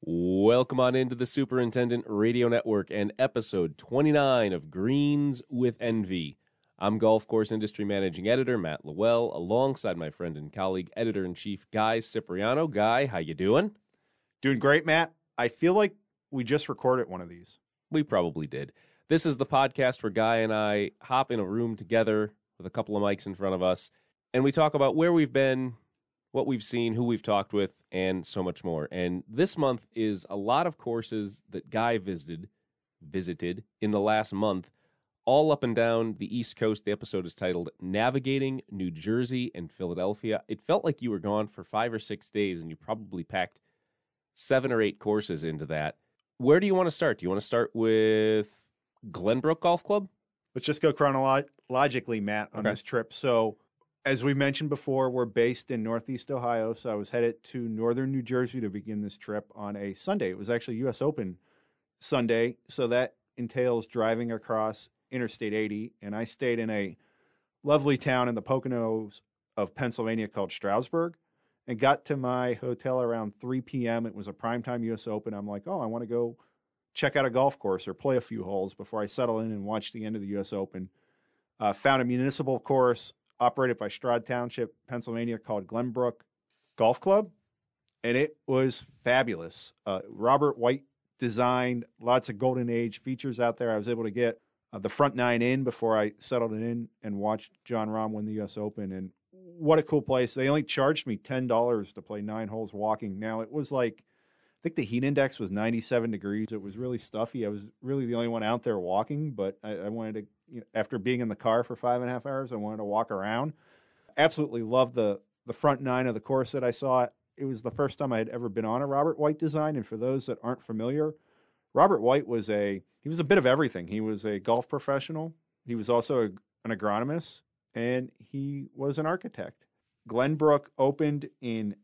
Welcome on into the Superintendent Radio Network and episode 29 of Greens with Envy. I'm golf course industry managing editor Matt LaWell, alongside my friend and colleague, editor in chief Guy Cipriano. Guy, how you doing? Doing great, Matt. I feel like we just recorded one of these. We probably did. This is the podcast where Guy and I hop in a room together with a couple of mics in front of us, and we talk about where we've been, what we've seen, who we've talked with, and so much more. And this month is a lot of courses that Guy visited visited in the last month, all up and down the East Coast. The episode is titled Navigating New Jersey and Philadelphia. It felt like you were gone for five or six days and you probably packed seven or eight courses into that. Where do you want to start? Do you want to start with Glenbrook Golf Club? Let's just go chronologically, Matt, on Okay. this trip. So, as we mentioned before, we're based in Northeast Ohio. So, I was headed to Northern New Jersey to begin this trip on a Sunday. It was actually U.S. Open Sunday. So, that entails driving across Interstate 80. And I stayed in a lovely town in the Poconos of Pennsylvania called Stroudsburg and got to my hotel around 3 p.m. It was a primetime U.S. Open. I'm like, oh, I want to go check out a golf course or play a few holes before I settle in and watch the end of the U.S. Open. Uh, found a municipal course operated by Stroud Township, Pennsylvania, called Glenbrook Golf Club, and it was fabulous. Uh, Robert White designed lots of golden age features out there. I was able to get uh, the front nine in before I settled it in and watched Jon Rahm win the U.S. Open. And what a cool place! They only charged me ten dollars to play nine holes walking. Now it was like I think the heat index was 97 degrees. It was really stuffy. I was really the only one out there walking, but I, I wanted to, you know, after being in the car for five and a half hours, I wanted to walk around. Absolutely loved the the front nine of the course that I saw. It was the first time I had ever been on a Robert White design. And for those that aren't familiar, Robert White was a he was a bit of everything. He was a golf professional. He was also a, an agronomist, and he was an architect. Glenbrook opened in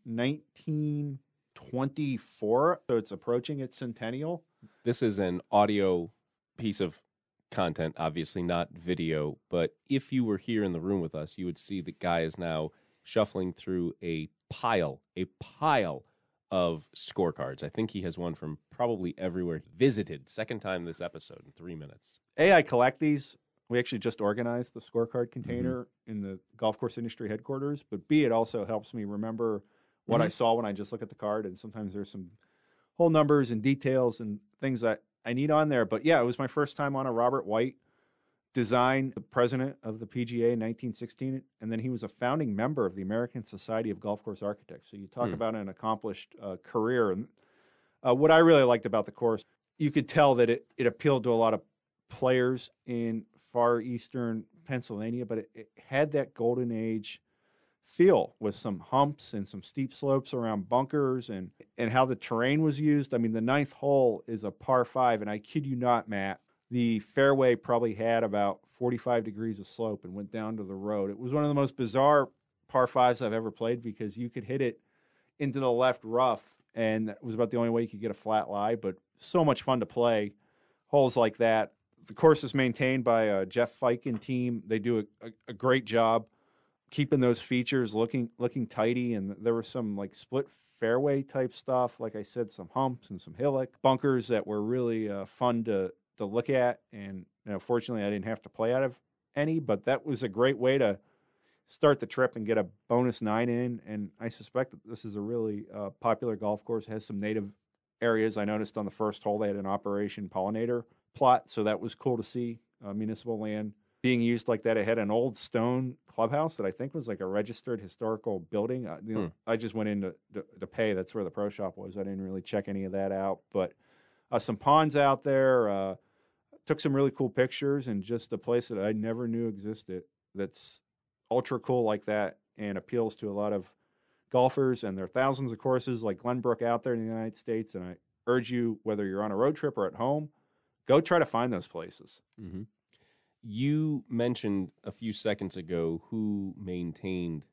1924, so it's approaching its centennial. This is an audio piece of content, obviously not video, but if you were here in the room with us, you would see that Guy is now shuffling through a pile, a pile of scorecards. I think he has one from probably everywhere he visited. Second time this episode in three minutes. A, I collect these. We actually just organized the scorecard mm-hmm. container in the golf course industry headquarters. But B, it also helps me remember what I saw when I just look at the card. And sometimes there's some whole numbers and details and things that I need on there. But yeah, it was my first time on a Robert White design, the president of the PGA in 1916. And then he was a founding member of the American Society of Golf Course Architects. So you talk Hmm. about an accomplished uh, career. And uh, what I really liked about the course, you could tell that it, it appealed to a lot of players in far eastern Pennsylvania, but it, it had that golden age feel with some humps and some steep slopes around bunkers and and how the terrain was used. I mean, the ninth hole is a par five, and I kid you not, Matt. The fairway probably had about 45 degrees of slope and went down to the road. It was one of the most bizarre par fives I've ever played because you could hit it into the left rough, and that was about the only way you could get a flat lie. But so much fun to play holes like that. The course is maintained by a Jeff Fike and team. They do a, a, a great job keeping those features looking looking tidy. And there was some like split fairway type stuff. Like I said, some humps and some hillock bunkers that were really uh, fun to to look at. And you know, fortunately, I didn't have to play out of any, but that was a great way to start the trip and get a bonus nine in. And I suspect that this is a really uh, popular golf course. It has some native areas. I noticed on the first hole they had an Operation Pollinator plot, so that was cool to see. Uh, municipal land being used like that. It had an old stone clubhouse that I think was like a registered historical building. Uh, you know, Hmm. I just went in to, to, to pay. That's where the pro shop was. I didn't really check any of that out, but uh, some ponds out there. Uh, took some really cool pictures and just a place that I never knew existed. That's ultra cool like that and appeals to a lot of golfers. And there are thousands of courses like Glenbrook out there in the United States. And I urge you, whether you're on a road trip or at home, go try to find those places. Mm-hmm. You mentioned a few seconds ago who maintained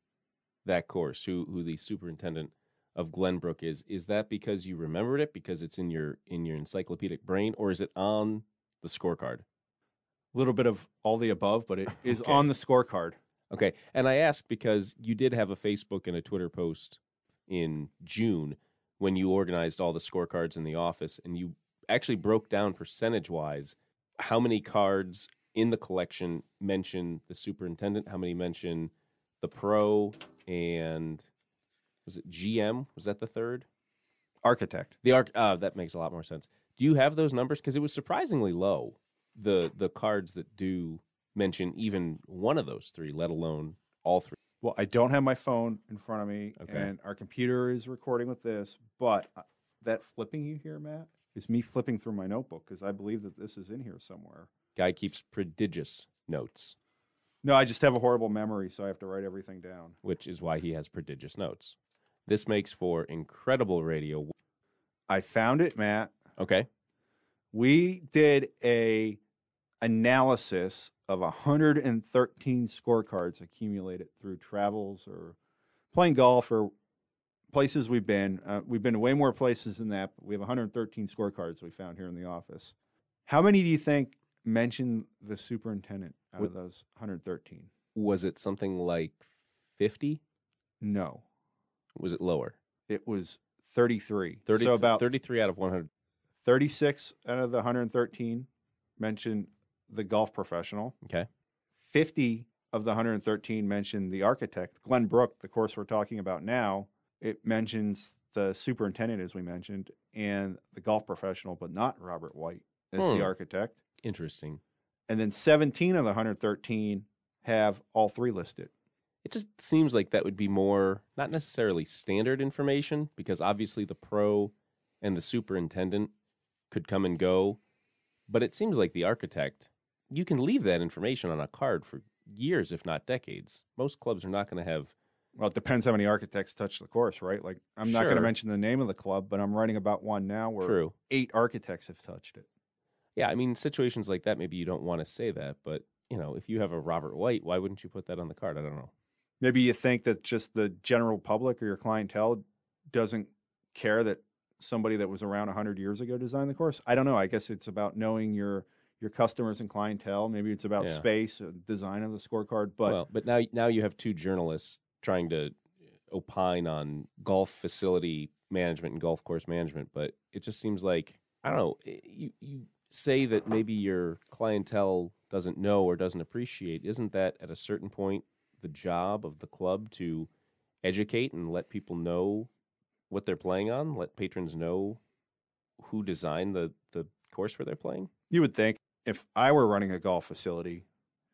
that course, who who the superintendent of Glenbrook is. Is that because you remembered it because it's in your in your encyclopedic brain, or is it on the scorecard? A little bit of all the above, but it is Okay. on the scorecard. Okay, and I ask because you did have a Facebook and a Twitter post in June when you organized all the scorecards in the office and you actually broke down percentage wise how many cards in the collection mention the superintendent, how many mention the pro, and was it GM? Was that the third? Architect. The arc. Uh, that makes a lot more sense. Do you have those numbers? Because it was surprisingly low. The the cards that do mention even one of those three, let alone all three. Well, I don't have my phone in front of me, Okay. and our computer is recording with this. But uh, that flipping you hear, Matt, is me flipping through my notebook because I believe that this is in here somewhere. Guy keeps prodigious notes, No, I just have a horrible memory, so I have to write everything down. which is why he has prodigious notes. This makes for incredible radio. I found it, Matt. Okay. We did a analysis of 113 scorecards accumulated through travels or playing golf or places we've been. Uh, we've been to way more places than that, but we have 113 scorecards we found here in the office. How many do you think mention the superintendent out of What- those 113? Was it something like 50? No, Was it lower? it was 33. 30, so about 33 out of 100. 36 out of the 113 mentioned the golf professional. Okay. 50 of the 113 mentioned the architect. Glenbrook, the course we're talking about now, it mentions the superintendent, as we mentioned, and the golf professional, but not Robert White as Hmm. the architect. Interesting. And then 17 of the 113 have all three listed. It just seems like that would be more, not necessarily standard information, because obviously the pro and the superintendent could come and go. But it seems like the architect, you can leave that information on a card for years, if not decades. Most clubs are not going to have. Well, it depends how many architects touch the course, right? Like, I'm not going to mention the name of the club, but I'm writing about one now where True. eight architects have touched it. Yeah, I mean, situations like that, maybe you don't want to say that, but you know, if you have a Robert White, why wouldn't you put that on the card? I don't know. maybe you think that just the general public or your clientele doesn't care that somebody that was around 100 years ago designed the course i don't know i guess it's about knowing your your customers and clientele maybe it's about Yeah. space uh, design of the scorecard but well, but now now you have two journalists trying to opine on golf facility management and golf course management, but it just seems like I don't know. You you say that maybe your clientele doesn't know or doesn't appreciate. Isn't that at a certain point the job of the club to educate and let people know what they're playing on? Let patrons know who designed the the course where they're playing. you would think if i were running a golf facility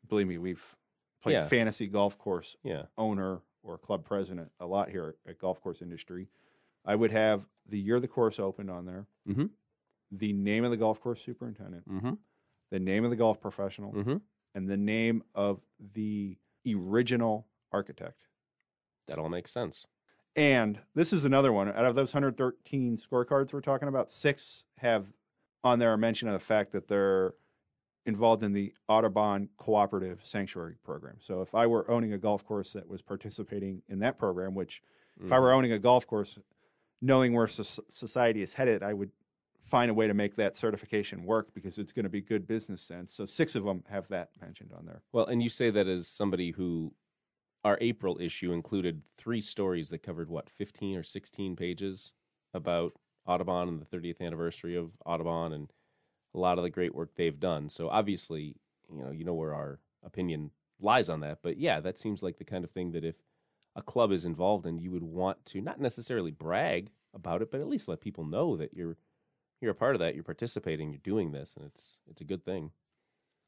believe me we've played Yeah. fantasy golf course Yeah. owner or club president a lot here at golf course industry i would have the year the course opened on there Mhm. The name of the golf course superintendent Mm-hmm. the name of the golf professional Mm-hmm. and the name of the original architect. That all makes sense. And this is another one. Out of those 113 scorecards we're talking about, six have on there a mention of the fact that they're involved in the Audubon Cooperative Sanctuary Program. So if I were owning a golf course that was participating in that program, which if I were owning a golf course, knowing where soc- society is headed, I would find a way to make that certification work because it's going to be good business sense. So six of them have that mentioned on there. Well, and you say that as somebody who our April issue included three stories that covered what, 15 or 16 pages about Audubon and the 30th anniversary of Audubon and a lot of the great work they've done. So obviously, you know, you know where our opinion lies on that, but yeah, that seems like the kind of thing that if a club is involved in, you would want to not necessarily brag about it, but at least let people know that you're you're a part of that, you're participating, you're doing this, and it's it's a good thing.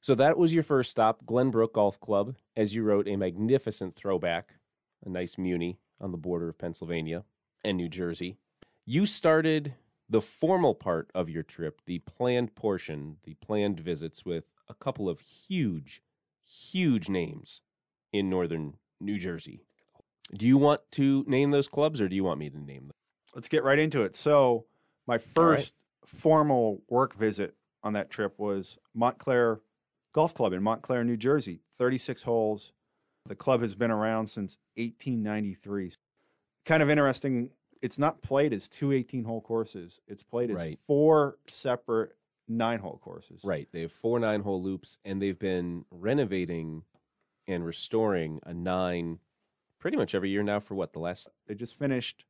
So that was your first stop, Glenbrook Golf Club. As you wrote, a magnificent throwback, a nice muni on the border of Pennsylvania and New Jersey. You started the formal part of your trip, the planned portion, the planned visits with a couple of huge, huge names in northern New Jersey. Do you want to name those clubs or do you want me to name them? Let's get right into it. So, my first formal work visit on that trip was Montclair Golf Club in Montclair, New Jersey. 36 holes. The club has been around since 1893. Kind of interesting. It's not played as two 18 hole courses, it's played as Right. four separate nine hole courses. Right. They have four nine hole loops and they've been renovating and restoring a nine pretty much every year now for what, the last They just finished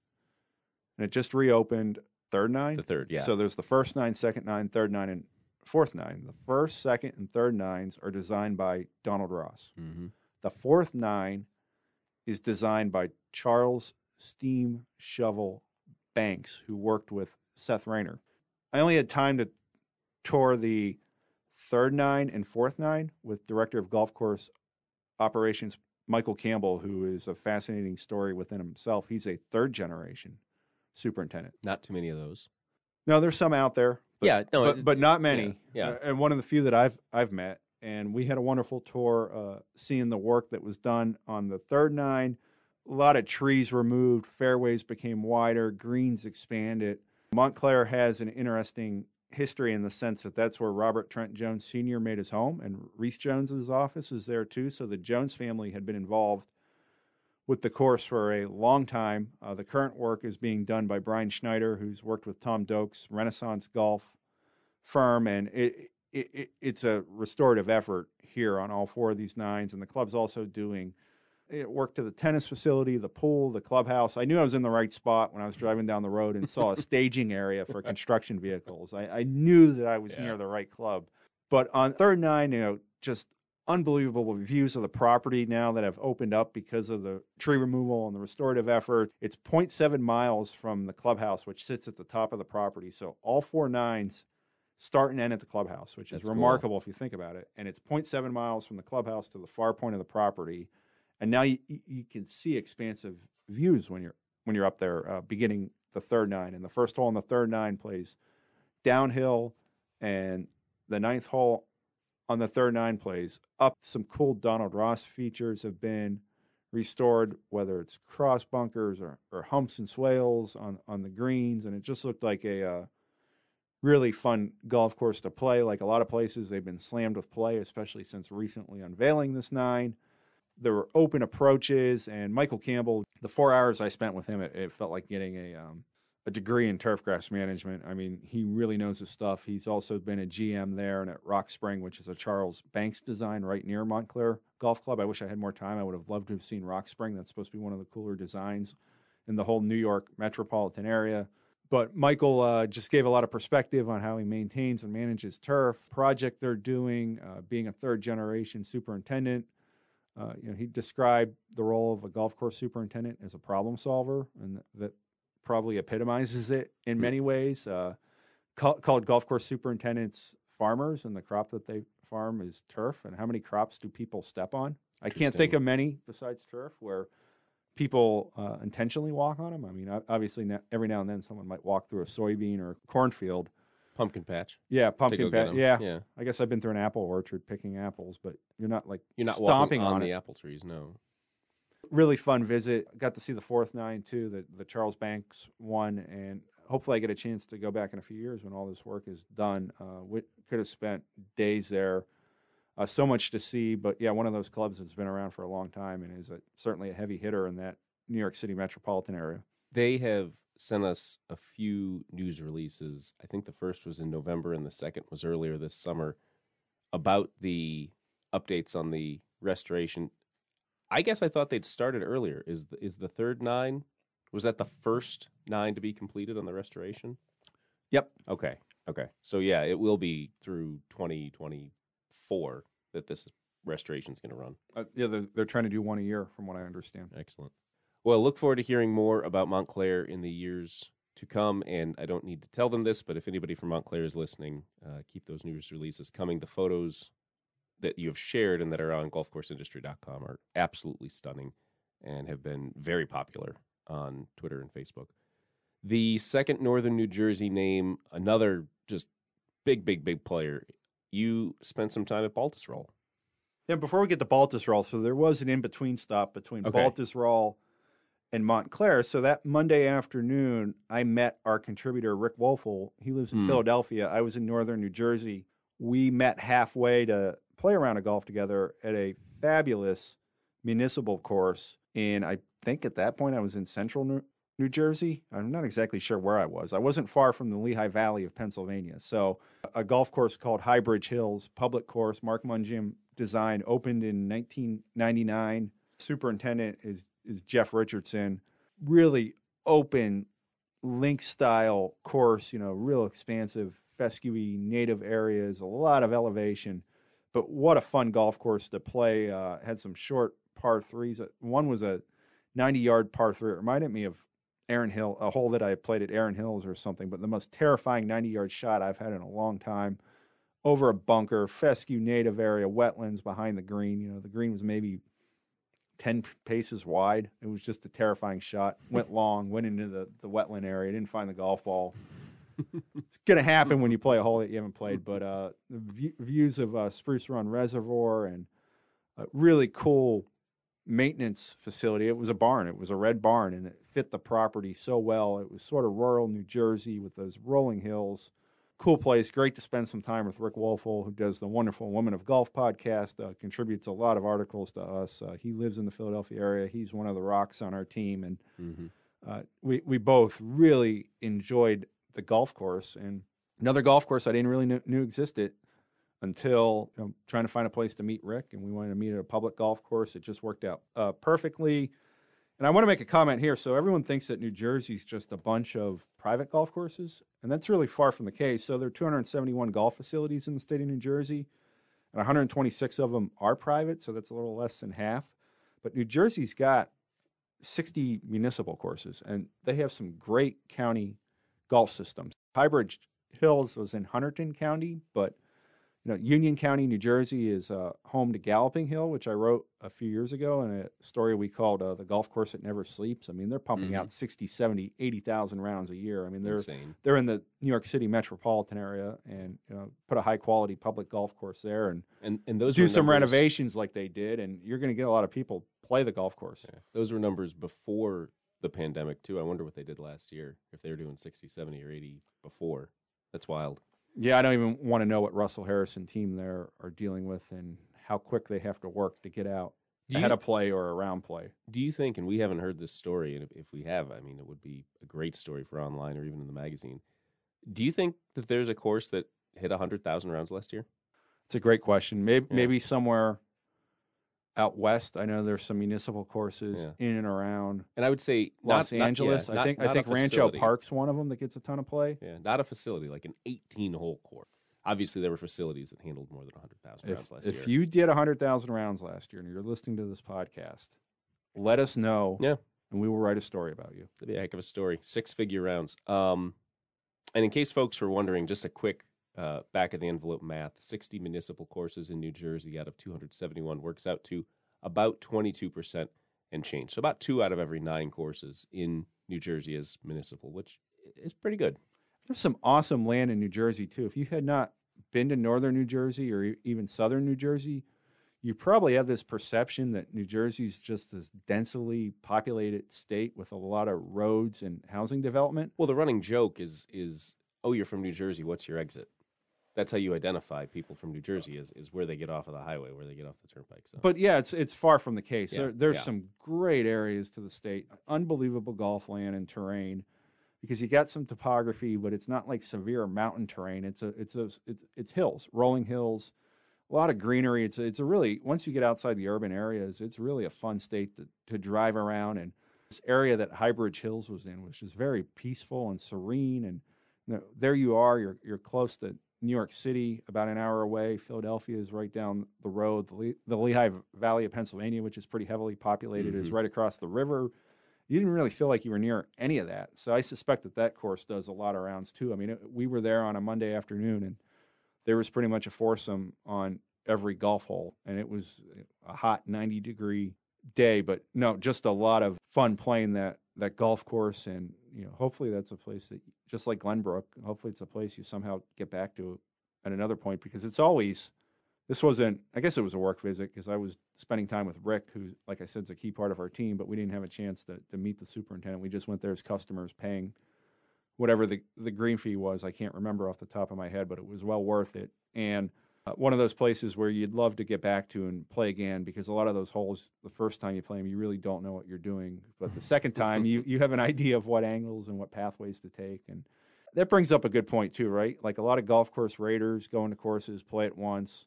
and it just reopened third nine. The third, yeah. So there's the first nine, second nine, third nine, and fourth nine. The first, second, and third nines are designed by Donald Ross. hmm The fourth nine is designed by Charles Steam Shovel Banks, who worked with Seth Rayner. I only had time to tour the third nine and fourth nine with director of golf course operations Michael Campbell, who is a fascinating story within himself. He's a third generation superintendent. Not too many of those. No, there's some out there. But, yeah, no, but, it- but not many. yeah. Uh, and one of the few that I've I've met, and we had a wonderful tour, uh, seeing the work that was done on the third nine. A lot of trees removed, fairways became wider, greens expanded. Montclair has an interesting history in the sense that that's where Robert Trent Jones Sr. made his home, and Rees Jones's office is there too. So the Jones family had been involved with the course for a long time. Uh, the current work is being done by Brian Schneider, who's worked with Tom Doak's Renaissance Golf firm, and it, it, it it's a restorative effort here on all four of these nines. And the club's also doing it work to the tennis facility, the pool, the clubhouse. I knew I was in the right spot when I was driving down the road and saw a staging area for construction vehicles. I, I knew that I was Yeah. near the right club. But on third nine, you know, just unbelievable views of the property now that have opened up because of the tree removal and the restorative effort. It's 0.7 miles from the clubhouse, which sits at the top of the property. So all four nines start and end at the clubhouse, which is That's cool. remarkable if you think about it. And it's 0.7 miles from the clubhouse to the far point of the property. And now you, you- you can see expansive views when you're when you're up there, uh, beginning the third nine. And the first hole on the third nine plays downhill, and the ninth hole on the third nine plays up. Some cool Donald Ross features have been restored, whether it's cross bunkers or, or humps and swales on, on the greens. And it just looked like a uh, really fun golf course to play. Like a lot of places, they've been slammed with play, especially since recently unveiling this nine. There were open approaches, and Michael Campbell. The four hours I spent with him, it, it felt like getting a um, a degree in turf grass management. I mean, he really knows his stuff. He's also been a GM there and at Rock Spring, which is a Charles Banks design right near Montclair Golf Club. I wish I had more time. I would have loved to have seen Rock Spring. That's supposed to be one of the cooler designs in the whole New York metropolitan area. But Michael uh, just gave a lot of perspective on how he maintains and manages turf, project they're doing, uh, being a third generation superintendent. Uh, you know, he described the role of a golf course superintendent as a problem solver, and that probably epitomizes it in Mm. many ways. Uh, call, called golf course superintendents farmers, and the crop that they farm is turf. And how many crops do people step on? I can't think of many besides turf where people uh, intentionally walk on them. I mean, obviously, every now and then someone might walk through a soybean or a cornfield. Pumpkin patch. Yeah, pumpkin patch. Yeah. yeah. I guess I've been through an apple orchard picking apples, but you're not like You're not stomping on, on, the apple trees, no. Really fun visit. Got to see the fourth nine too, the the Charles Banks one, and hopefully I get a chance to go back in a few years when all this work is done. Uh, we could have spent days there. Uh, so much to see, but yeah, one of those clubs that's been around for a long time and is a, certainly a heavy hitter in that New York City metropolitan area. They have sent us a few news releases. I think the first was in November and the second was earlier this summer about the updates on the restoration. I guess I thought they'd started earlier. Is the, is the third nine? Was that the first nine to be completed on the restoration? Yep. Okay. Okay. So yeah, it will be through 2024 that this restoration is going to run. Uh, yeah, they're, they're trying to do one a year, from what I understand. Excellent. Well, look forward to hearing more about Montclair in the years to come. And I don't need to tell them this, but if anybody from Montclair is listening, uh, keep those news releases coming. The photos that you have shared and that are on golfcourseindustry.com are absolutely stunning and have been very popular on Twitter and Facebook. The second Northern New Jersey name, another just big, big, big player. You spent some time at Baltusrol. Yeah, before we get to Baltusrol, so there was an in between stop between Okay. Baltusrol and Montclair. So that Monday afternoon, I met our contributor, Rick Woelfel. He lives in Hmm. Philadelphia. I was in northern New Jersey. We met halfway to play around of golf together at a fabulous municipal course. And I think at that point I was in central New, New Jersey. I'm not exactly sure where I was. I wasn't far from the Lehigh Valley of Pennsylvania. So a golf course called Highbridge Hills, public course, Mark Mungeam design, opened in 1999. Superintendent is is Jeff Richardson. Really open, link style course, you know, real expansive, fescue native areas, a lot of elevation. But what a fun golf course to play. Uh, had some short par threes. One was a 90 yard par three. It reminded me of Erin Hill, a hole that I played at Erin Hills or something, but the most terrifying 90 yard shot I've had in a long time over a bunker, fescue native area, wetlands behind the green. You know, the green was maybe 10 paces wide. It was just a terrifying shot. Went long, went into the, the wetland area, didn't find the golf ball. It's going to happen when you play a hole that you haven't played. But uh, the view, views of uh, Spruce Run Reservoir and a really cool maintenance facility. It was a barn. It was a red barn, and it fit the property so well. It was sort of rural New Jersey with those rolling hills cool place. Great to spend some time with Rick Woelfel, who does the wonderful Woman of Golf podcast, uh, contributes a lot of articles to us. Uh, he lives in the Philadelphia area. He's one of the rocks on our team, and mm-hmm. uh, we we both really enjoyed the golf course. And another golf course I didn't really knew, knew existed until you know, trying to find a place to meet Rick, and we wanted to meet at a public golf course. It just worked out uh, perfectly. And I want to make a comment here. So everyone thinks that New Jersey's just a bunch of private golf courses, and that's really far from the case. So there are 271 golf facilities in the state of New Jersey, and 126 of them are private. So that's a little less than half. But New Jersey's got 60 municipal courses, and they have some great county golf systems. Highbridge Hills was in Hunterdon County, but you know, Union County, New Jersey is uh, home to Galloping Hill, which I wrote a few years ago in a story we called uh, The Golf Course That Never Sleeps. I mean, they're pumping mm-hmm. out 60, 70, 80,000 rounds a year. I mean, they're Insane. they're in the New York City metropolitan area and, you know, put a high quality public golf course there and, and, and those do some numbers, renovations like they did. And you're going to get a lot of people play the golf course. Yeah. Those were numbers before the pandemic, too. I wonder what they did last year, if they were doing 60, 70, or 80 before. That's wild. Yeah, I don't even want to know what Russell Harrison team there are dealing with and how quick they have to work to get out do ahead you, of play or around play. Do you think, and we haven't heard this story, and if, if we have, I mean, it would be a great story for online or even in the magazine. Do you think that there's a course that hit 100,000 rounds last year? It's a great question. Maybe, yeah. maybe somewhere out west. I know there's some municipal courses yeah. in and around. And I would say Los not, Angeles. Not, yeah, I think I think Rancho Park's one of them that gets a ton of play. Yeah, not a facility like an 18 hole court. Obviously, there were facilities that handled more than 100,000 rounds last if year. If you did 100,000 rounds last year and you're listening to this podcast, let us know. Yeah. And we will write a story about you. That'd be a heck of a story. Six figure rounds. Um, and in case folks were wondering, just a quick uh, back of the envelope math 60 municipal courses in New Jersey out of 271 works out to about 22% and change. So about two out of every nine courses in New Jersey is municipal, which is pretty good. There's some awesome land in New Jersey too. If you had not been to northern New Jersey or even southern New Jersey, you probably have this perception that New Jersey is just this densely populated state with a lot of roads and housing development. Well, the running joke is is oh, you're from New Jersey. What's your exit? That's how you identify people from New Jersey is, is where they get off of the highway, where they get off the turnpike. So. But yeah, it's it's far from the case. Yeah, there, there's yeah. some great areas to the state, unbelievable golf land and terrain, because you got some topography, but it's not like severe mountain terrain. It's a it's a it's it's hills, rolling hills, a lot of greenery. It's a, it's a really once you get outside the urban areas, it's really a fun state to to drive around. And this area that Highbridge Hills was in, which is very peaceful and serene, and you know, there you are, you're you're close to New York City, about an hour away. Philadelphia is right down the road. The, Le- the Lehigh Valley of Pennsylvania, which is pretty heavily populated, mm-hmm. is right across the river. You didn't really feel like you were near any of that. So I suspect that that course does a lot of rounds too. I mean, it, we were there on a Monday afternoon, and there was pretty much a foursome on every golf hole, and it was a hot 90 degree day. But no, just a lot of fun playing that that golf course, and you know, hopefully that's a place that just like Glenbrook, hopefully it's a place you somehow get back to at another point because it's always this wasn't I guess it was a work visit because I was spending time with Rick, who like I said is a key part of our team, but we didn't have a chance to to meet the superintendent. We just went there as customers paying whatever the the green fee was. I can't remember off the top of my head, but it was well worth it. And uh, one of those places where you'd love to get back to and play again because a lot of those holes, the first time you play them, you really don't know what you're doing. But the second time, you, you have an idea of what angles and what pathways to take. And that brings up a good point, too, right? Like a lot of golf course raiders go into courses, play it once,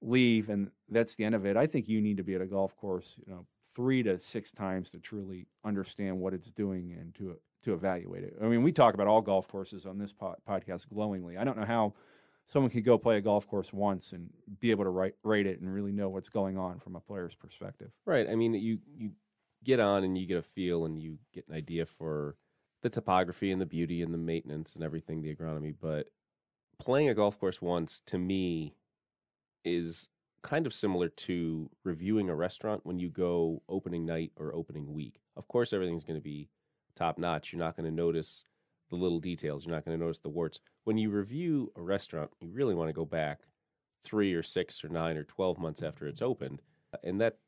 leave, and that's the end of it. I think you need to be at a golf course, you know, three to six times to truly understand what it's doing and to to evaluate it. I mean, we talk about all golf courses on this po- podcast glowingly. I don't know how someone could go play a golf course once and be able to write, rate it and really know what's going on from a player's perspective. Right. I mean, you you get on and you get a feel and you get an idea for the topography and the beauty and the maintenance and everything, the agronomy. But playing a golf course once, to me, is kind of similar to reviewing a restaurant when you go opening night or opening week. Of course, everything's going to be top notch. You're not going to notice the little details. You're not going to notice the warts. When you review a restaurant, you really want to go back three or six or nine or 12 months after it's opened. And that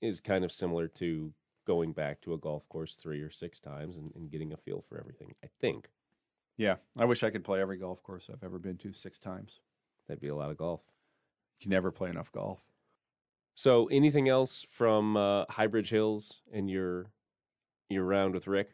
is kind of similar to going back to a golf course three or six times and, and getting a feel for everything, I think. Yeah, I wish I could play every golf course I've ever been to six times. That'd be a lot of golf. You can never play enough golf. So, anything else from uh, Highbridge Hills and your your round with Rick?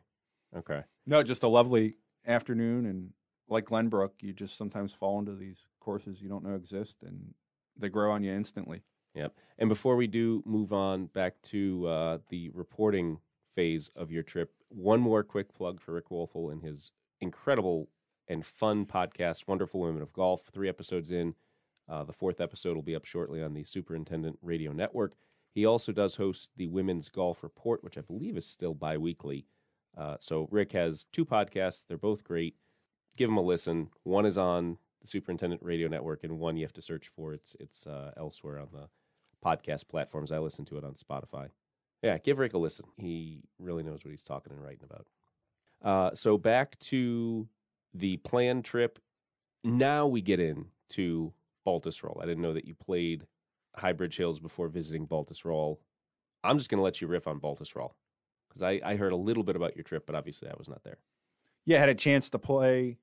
Okay. No, just a lovely afternoon, and like Glenbrook, you just sometimes fall into these courses you don't know exist, and they grow on you instantly. Yep. And before we do move on back to uh, the reporting phase of your trip, one more quick plug for Rick Woelfel and his incredible and fun podcast, Wonderful Women of Golf. Three episodes in. Uh, the fourth episode will be up shortly on the Superintendent Radio Network. He also does host the Women's Golf Report, which I believe is still bi weekly. Uh, so Rick has two podcasts. They're both great. Give them a listen. One is on the Superintendent Radio Network, and one you have to search for. It's it's uh, elsewhere on the podcast platforms. I listen to it on Spotify. Yeah, give Rick a listen. He really knows what he's talking and writing about. Uh, so back to the planned trip. Now we get into Baltusrol. I didn't know that you played Highbridge Hills before visiting Baltusrol. I'm just going to let you riff on Baltusrol because I, I heard a little bit about your trip, but obviously I was not there. Yeah, I had a chance to play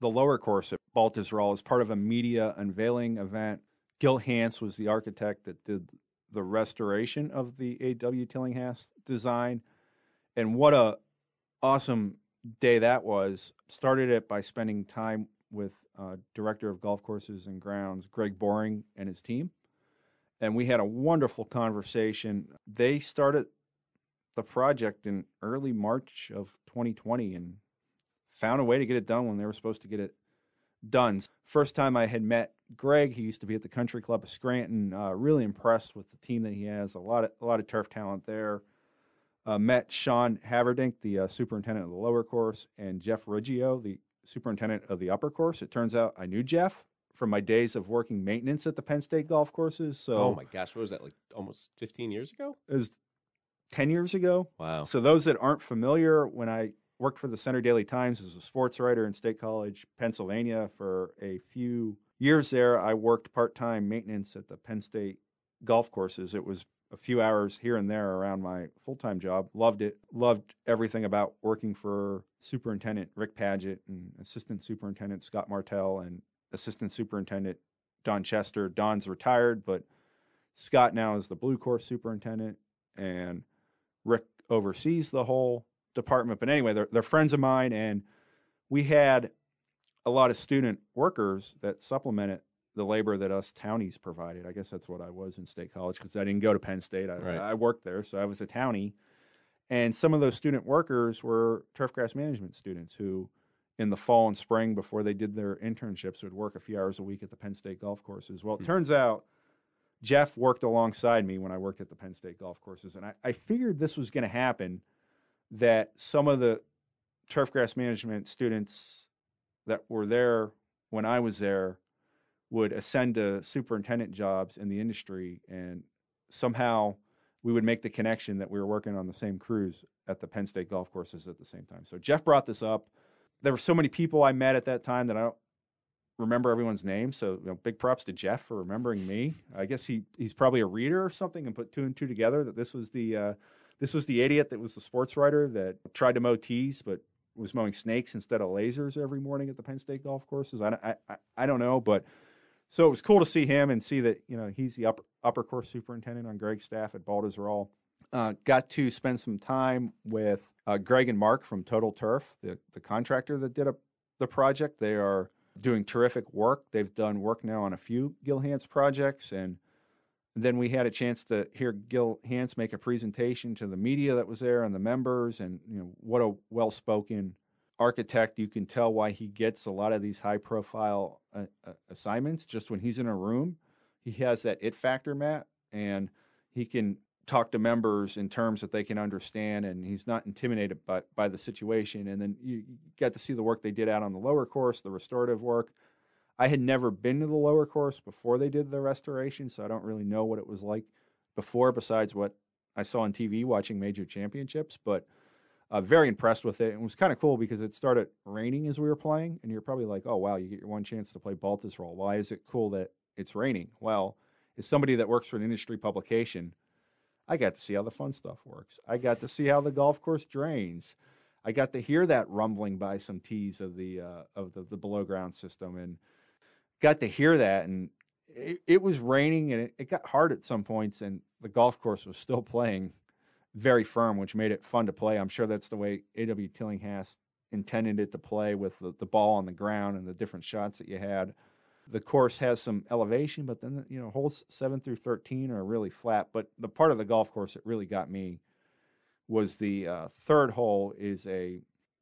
the lower course at Baltusrol as part of a media unveiling event. Gil Hanse was the architect that did the restoration of the A.W. Tillinghast design. And what a awesome day that was. Started it by spending time with uh, director of golf courses and grounds, Greg Boring, and his team. And we had a wonderful conversation. They started the project in early March of 2020 and found a way to get it done when they were supposed to get it done. First time I had met Greg, he used to be at the Country Club of Scranton. Uh, really impressed with the team that he has. A lot of a lot of turf talent there. Uh, met Sean Haverdink, the uh, superintendent of the lower course, and Jeff Riggio, the superintendent of the upper course. It turns out I knew Jeff from my days of working maintenance at the Penn State golf courses. So, oh my gosh, what was that like? Almost 15 years ago? It was 10 years ago. Wow. So those that aren't familiar, when I worked for the Centre Daily Times as a sports writer in State College, Pennsylvania for a few years there, I worked part-time maintenance at the Penn State golf courses. It was a few hours here and there around my full-time job. Loved it. Loved everything about working for Superintendent Rick Paget and Assistant Superintendent Scott Martell and Assistant Superintendent Don Chester. Don's retired, but Scott now is the Blue Course Superintendent and Rick oversees the whole department. But anyway, they're, they're friends of mine, and we had a lot of student workers that supplemented the labor that us townies provided. I guess that's what I was in state college because I didn't go to Penn State. I, Right. I worked there, so I was a townie. And some of those student workers were turfgrass management students who, in the fall and spring, before they did their internships, would work a few hours a week at the Penn State golf courses. Well, it Hmm. turns out Jeff worked alongside me when I worked at the Penn State golf courses, and I, I figured this was going to happen. That some of the turfgrass management students that were there when I was there would ascend to superintendent jobs in the industry, and somehow we would make the connection that we were working on the same crews at the Penn State golf courses at the same time. So Jeff brought this up. There were so many people I met at that time that I don't remember everyone's name. So you know, big props to Jeff for remembering me. I guess he he's probably a reader or something and put two and two together that this was the uh, this was the idiot that was the sports writer that tried to mow tees but was mowing snakes instead of lasers every morning at the Penn State golf courses. I, I, I, don't know, but so it was cool to see him and see that you know he's the upper upper course superintendent on Greg's staff at Baltusrol. Uh, got to spend some time with uh, Greg and Mark from Total Turf, the the contractor that did a, the project. They are doing terrific work. They've done work now on a few Gil Hanse projects, and then we had a chance to hear Gil Hanse make a presentation to the media that was there and the members, and you know what a well-spoken architect. You can tell why he gets a lot of these high-profile uh, uh, assignments. Just when he's in a room, he has that it factor, Matt, and he can talk to members in terms that they can understand, and he's not intimidated by by the situation. And then you got to see the work they did out on the lower course, the restorative work I had never been to the lower course before they did the restoration, so I don't really know what it was like before, besides what I saw on TV watching major championships. But uh, very impressed with it. It was kind of cool because it started raining as we were playing, and you're probably like, "Oh wow, you get your one chance to play Baltusrol. Why is it cool that it's raining?" Well, as somebody that works for an industry publication, I got to see how the fun stuff works. I got to see how the golf course drains. I got to hear that rumbling by some tees of the uh, of the, the below ground system, and got to hear that, and it, it was raining, and it, it got hard at some points, and the golf course was still playing very firm, which made it fun to play. I'm sure that's the way A.W. Tillinghast intended it to play with the, the ball on the ground and the different shots that you had. The course has some elevation, but then you know holes seven through thirteen are really flat. But the part of the golf course that really got me was the uh, third hole is a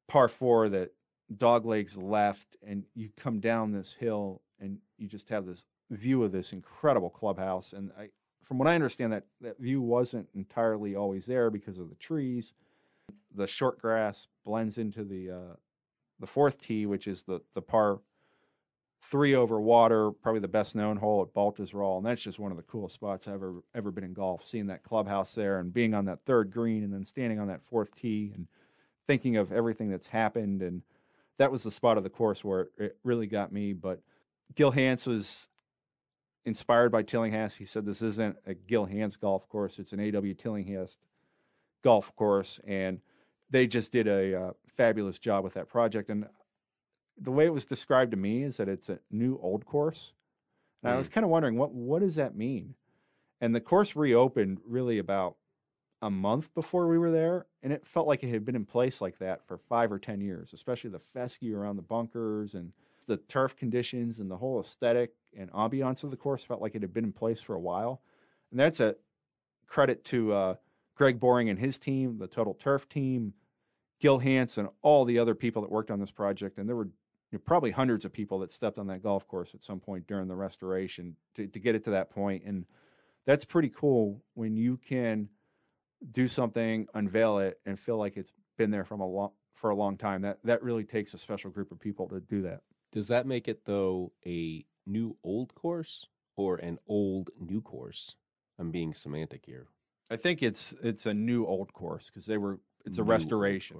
par four that dog legs left, and you come down this hill and you just have this view of this incredible clubhouse. And I, from what I understand, that that view wasn't entirely always there because of the trees. The short grass blends into the uh, the fourth tee, which is the the par three over water, probably the best known hole at Baltusrol, and that's just one of the coolest spots I've ever ever been in golf. Seeing that clubhouse there and being on that third green, and then standing on that fourth tee and thinking of everything that's happened, and that was the spot of the course where it really got me. But Gil Hanse was inspired by Tillinghast. He said this isn't a Gil Hanse golf course; it's an A.W. Tillinghast golf course, and they just did a uh, fabulous job with that project. And the way it was described to me is that it's a new old course, and mm. I was mm. kind of wondering what what does that mean. And the course reopened really about a month before we were there, and it felt like it had been in place like that for five or ten years, especially the fescue around the bunkers and the turf conditions and the whole aesthetic and ambiance of the course felt like it had been in place for a while. And that's a credit to uh, Greg Boring and his team, the Total Turf team, Gil Hanse, and all the other people that worked on this project. And there were you know, probably hundreds of people that stepped on that golf course at some point during the restoration to, to get it to that point. And that's pretty cool when you can do something, unveil it, and feel like it's been there from a long for a long time. That that really takes a special group of people to do that. Does that make it though a new old course or an old new course? I'm being semantic here. I think it's it's a new old course because they were it's a new restoration.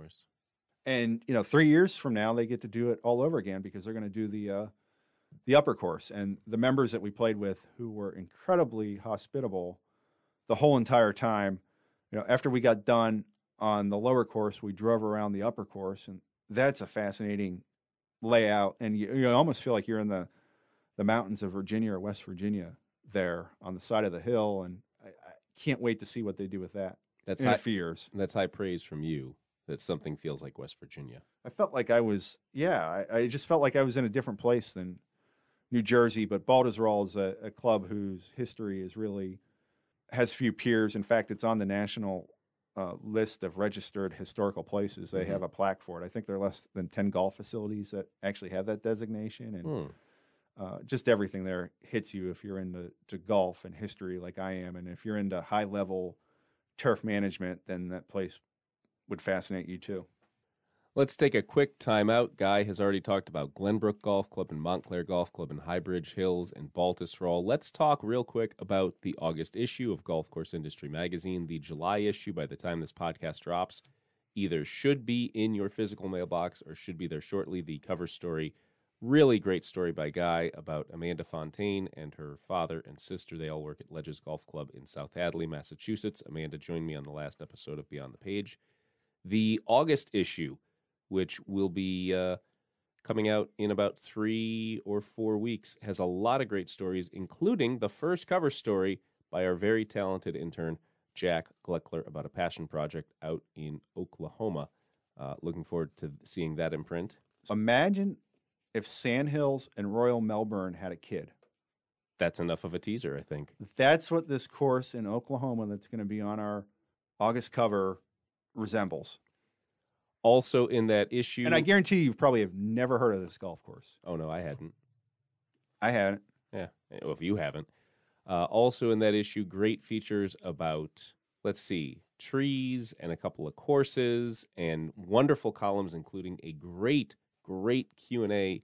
And you know, three years from now they get to do it all over again because they're going to do the uh, the upper course. And the members that we played with, who were incredibly hospitable the whole entire time, you know, after we got done on the lower course, we drove around the upper course, and that's a fascinating layout, and you, you almost feel like you're in the the mountains of Virginia or West Virginia there on the side of the hill, and I, I can't wait to see what they do with that. That's in high, a few years. That's high praise from you. That something feels like West Virginia. I felt like I was, yeah, I, I just felt like I was in a different place than New Jersey. But Baltusrol is a, a club whose history is really has few peers. In fact, it's on the national uh, list of registered historical places. They mm-hmm. have a plaque for it. I think there are less than 10 golf facilities that actually have that designation. And mm. uh, just everything there hits you if you're into to golf and history like I am. And if you're into high level turf management, then that place would fascinate you too. Let's take a quick time out. Guy has already talked about Glenbrook Golf Club and Montclair Golf Club and Highbridge Hills and Baltusrol. Let's talk real quick about the August issue of Golf Course Industry Magazine. The July issue, by the time this podcast drops, either should be in your physical mailbox or should be there shortly. The cover story, really great story by Guy about Amanda Fontaine and her father and sister. They all work at Ledges Golf Club in South Hadley, Massachusetts. Amanda joined me on the last episode of Beyond the Page. The August issue which will be uh, coming out in about three or four weeks, has a lot of great stories, including the first cover story by our very talented intern, Jack Gleckler, about a passion project out in Oklahoma. Uh, looking forward to seeing that in print. Imagine if Sandhills and Royal Melbourne had a kid. That's enough of a teaser, I think. That's what this course in Oklahoma that's going to be on our August cover resembles. Also in that issue, And I guarantee you probably have never heard of this golf course. oh no, I hadn't. I hadn't. Yeah, well, if you haven't. Uh, also in that issue, great features about let's see, trees and a couple of courses and wonderful columns, including a great, great Q and A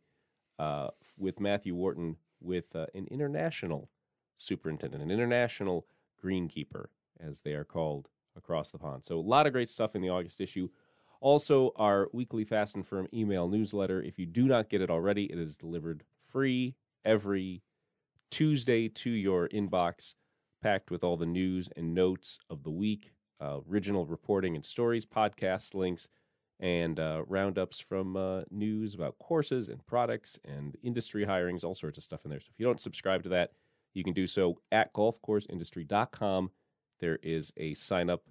uh, with Matthew Wharton with uh, an international superintendent, an international greenkeeper, as they are called across the pond. So a lot of great stuff in the August issue. Also, our weekly Fast and Firm email newsletter. If you do not get it already, it is delivered free every Tuesday to your inbox, packed with all the news and notes of the week, uh, original reporting and stories, podcast links, and uh, roundups from uh, news about courses and products and industry hirings, all sorts of stuff in there. So if you don't subscribe to that, you can do so at golfcourseindustry.com. There is a sign up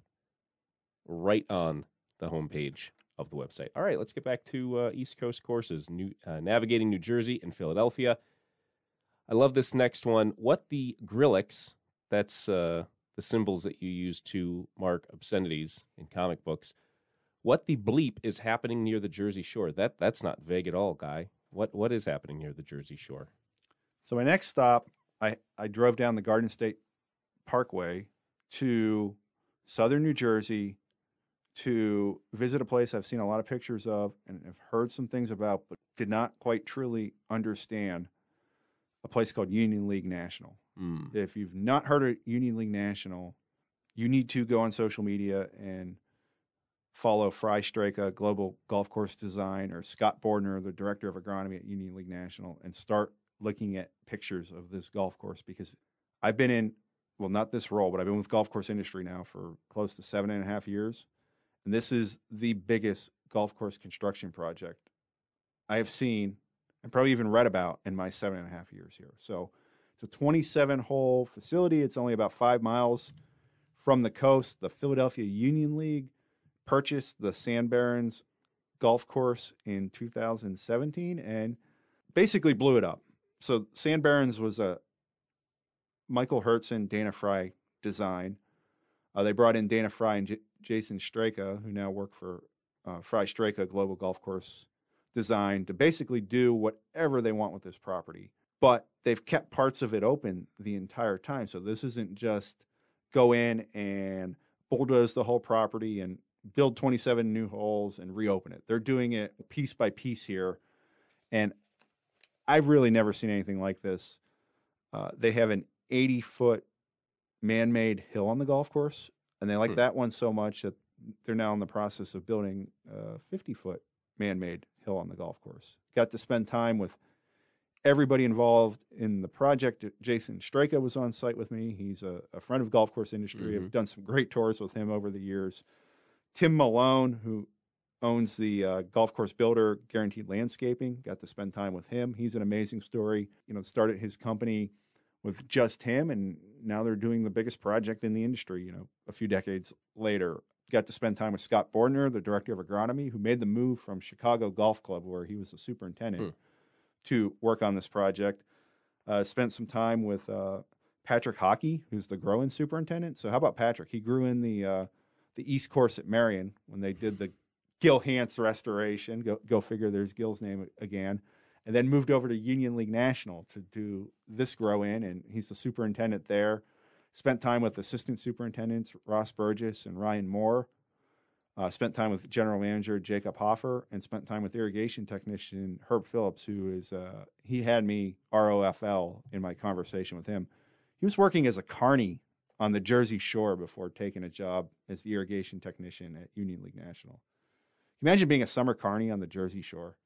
right on the homepage of the website. All right, let's get back to uh, East Coast courses, new, uh, navigating New Jersey and Philadelphia. I love this next one. What the Grawlix, that's uh, the symbols that you use to mark obscenities in comic books. What the bleep is happening near the Jersey Shore? That that's not vague at all, guy. What what is happening near the Jersey Shore? So my next stop, I, I drove down the Garden State Parkway to southern New Jersey to visit a place I've seen a lot of pictures of and have heard some things about, but did not quite truly understand. A place called Union League National. Mm. If you've not heard of Union League National, you need to go on social media and follow Fry Straka, Global Golf Course Design, or Scott Bordner, the Director of Agronomy at Union League National, and start looking at pictures of this golf course because I've been in, well, not this role, but I've been with golf course industry now for close to seven and a half years. And this is the biggest golf course construction project I have seen and probably even read about in my seven and a half years here. So it's a 27 hole facility. It's only about five miles from the coast. The Philadelphia Union League purchased the Sand Barrens golf course in 2017 and basically blew it up. So Sand Barrens was a Michael Hurdzan, Dana Fry design. Uh, they brought in Dana Fry and J- Jason Straka, who now work for uh, Fry Straka Global Golf Course Design, to basically do whatever they want with this property. But they've kept parts of it open the entire time. So this isn't just go in and bulldoze the whole property and build 27 new holes and reopen it. They're doing it piece by piece here. And I've really never seen anything like this. Uh, they have an 80 foot man made hill on the golf course. And they like Hmm. that one so much that they're now in the process of building a 50 foot man made hill on the golf course. Got to spend time with everybody involved in the project. Jason Straka was on site with me. He's a, a friend of golf course industry. I've done some great tours with him over the years. Tim Malone, who owns the uh, golf course builder Guaranteed Landscaping, got to spend time with him. He's an amazing story. You know, started his company with just him, and now they're doing the biggest project in the industry. You know, a few decades later, got to spend time with Scott Bordner, the director of agronomy, who made the move from Chicago Golf Club, where he was the superintendent, Hmm. to work on this project. Uh, spent some time with uh, Patrick Hockey, who's the growing superintendent. So how about Patrick? He grew in the uh, the East Course at Merion when they did the Gil Hanse restoration. Go go figure. There's Gil's name again, and then moved over to Union League National to do this grow in, and he's the superintendent there. Spent time with assistant superintendents Ross Burgess and Ryan Moore. Uh, spent time with general manager Jacob Hoffer, and spent time with irrigation technician Herb Phillips, who is uh, he had me ROFL in my conversation with him. He was working as a carney on the Jersey Shore before taking a job as the irrigation technician at Union League National. Imagine being a summer carney on the Jersey Shore.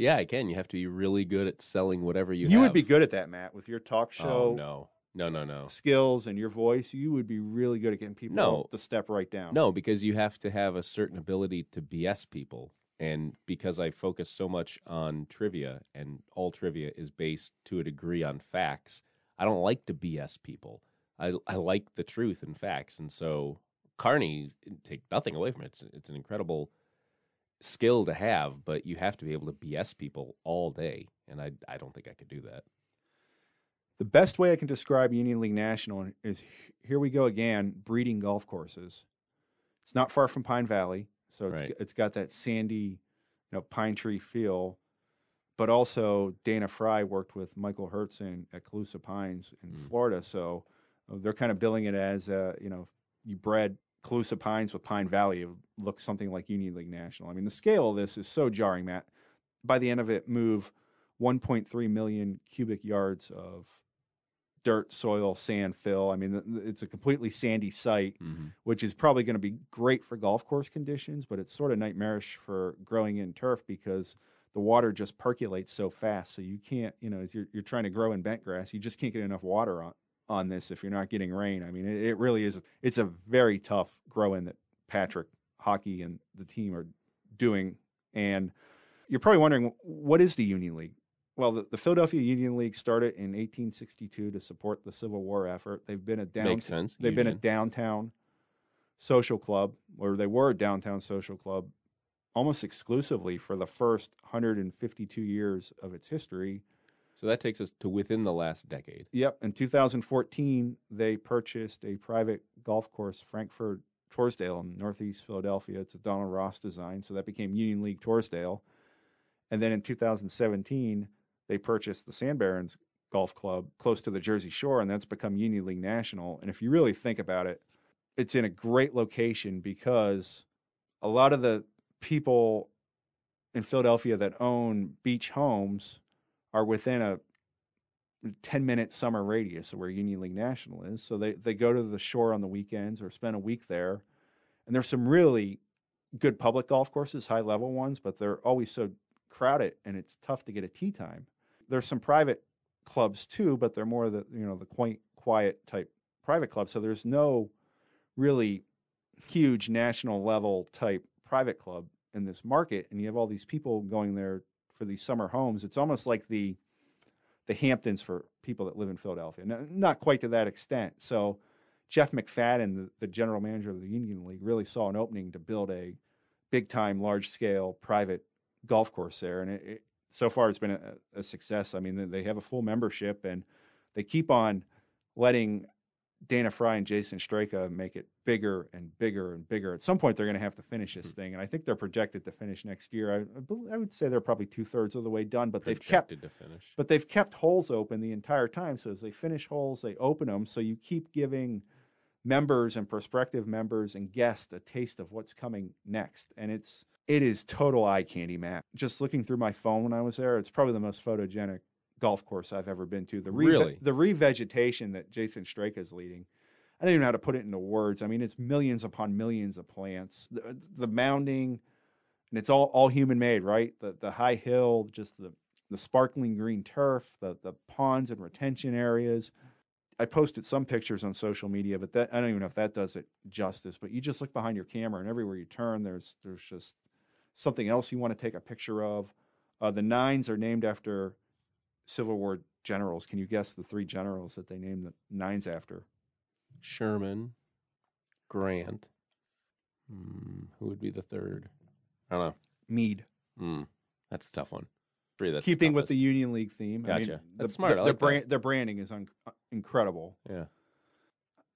Yeah, I can. You have to be really good at selling whatever you. Have. You, would be good at that, Matt, with your talk oh, show Oh no, no, no, no, skills and your voice. You would be really good at getting people No. to step right down. no, because you have to have a certain ability to BS people, and because I focus so much on trivia, and all trivia is based to a degree on facts. I don't like to BS people. I I like the truth and facts, and so Carney eh, take nothing away from it. It's, it's an incredible skill to have, but you have to be able to BS people all day, and I I don't think I could do that. The best way I can describe Union League National is here we go again, breeding golf courses. It's not far from Pine Valley, so it's Right. it's got that sandy, you know, pine tree feel. But also, Dana Fry worked with Michael Hurdzan at Calusa Pines in Mm. Florida, so uh, they're kind of billing it as, uh, you know, you bred Calusa Pines with Pine Valley, it would look something like Union League National. I mean, the scale of this is so jarring, Matt. By the end of it, move 1.3 million cubic yards of dirt, soil, sand, fill. I mean, it's a completely sandy site, Mm-hmm. which is probably going to be great for golf course conditions, but it's sort of nightmarish for growing in turf because the water just percolates so fast. So you can't, you know, as you're, you're trying to grow in bent grass, you just can't get enough water on, on this if you're not getting rain. I mean, it, it really is, it's a very tough grow in that Patrick Hockey and the team are doing. And you're probably wondering, what is the Union League? Well, the, the Philadelphia Union League started in 1862 to support the Civil War effort. They've been a down, Makes sense. They've been a downtown social club, or they were a downtown social club almost exclusively for the first 152 years of its history. So that takes us to within the last decade. Yep. In 2014, they purchased a private golf course, Frankford Torresdale in Northeast Philadelphia. It's a Donald Ross design. So that became Union League Torresdale. And then in 2017, they purchased the Sand Barrens Golf Club close to the Jersey Shore, and that's become Union League National. And if you really think about it, it's in a great location because a lot of the people in Philadelphia that own beach homes are within a 10 minute summer radius of where Union League National is. So they, they go to the shore on the weekends or spend a week there. And there's some really good public golf courses, high level ones, but they're always so crowded and it's tough to get a tee time. There's some private clubs too, but they're more the you know the quaint, quiet type private clubs. So there's no really huge national level type private club in this market, and you have all these people going there for these summer homes. It's almost like the the Hamptons for people that live in Philadelphia. No, not quite to that extent. So Jeff McFadden, the, the general manager of the Union League, really saw an opening to build a big time, large scale private golf course there, and it, it, so far it's been a, a success. I mean, they have a full membership, and they keep on letting Dana Fry and Jason Straka make it bigger and bigger and bigger. At some point, they're going to have to finish this hmm. thing, and I think they're projected to finish next year. I, I I would say they're probably two thirds of the way done, but they've kept to finish. but they've kept holes open the entire time. So as they finish holes, they open them. So you keep giving members and prospective members and guests a taste of what's coming next. And it's it is total eye candy, Matt. Just looking through my phone when I was there, it's probably the most photogenic golf course I've ever been to. The re- Really? the revegetation that Jason Straka is leading. I don't even know how to put it into words. I mean, it's millions upon millions of plants. The, the mounding, and it's all all human made, right? The the high hill, just the the sparkling green turf, the the ponds and retention areas. I posted some pictures on social media, but that I don't even know if that does it justice. But you just look behind your camera, and everywhere you turn, there's there's just something else you want to take a picture of. Uh, the nines are named after Civil War generals. Can you guess the three generals that they named the nines after? Sherman, Grant. Hmm, who would be the third? I don't know. Meade. Hmm, that's a tough one. Three. That's Keeping with the. Union League theme. I mean, Gotcha. the- That's smart. The, like that. brand, their branding is un- incredible. yeah.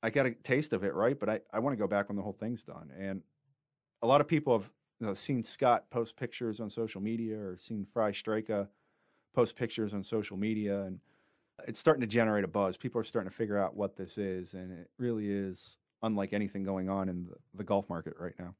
I got a taste of it, right? But I, I want to go back when the whole thing's done. And a lot of people have you know, seen Scott post pictures on social media or seen Fry Straka post pictures on social media. And it's starting to generate a buzz. People are starting to figure out what this is. And it really is unlike anything going on in the, the golf market right now.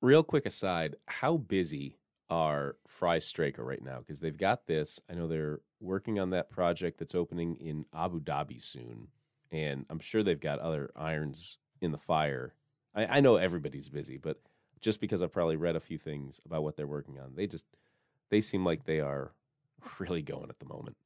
Real quick aside, how busy are Fry Straka right now? Because they've got this. I know they're working on that project that's opening in Abu Dhabi soon, and I'm sure they've got other irons in the fire. I, I know everybody's busy, but just because I've probably read a few things about what they're working on, they just they seem like they are really going at the moment.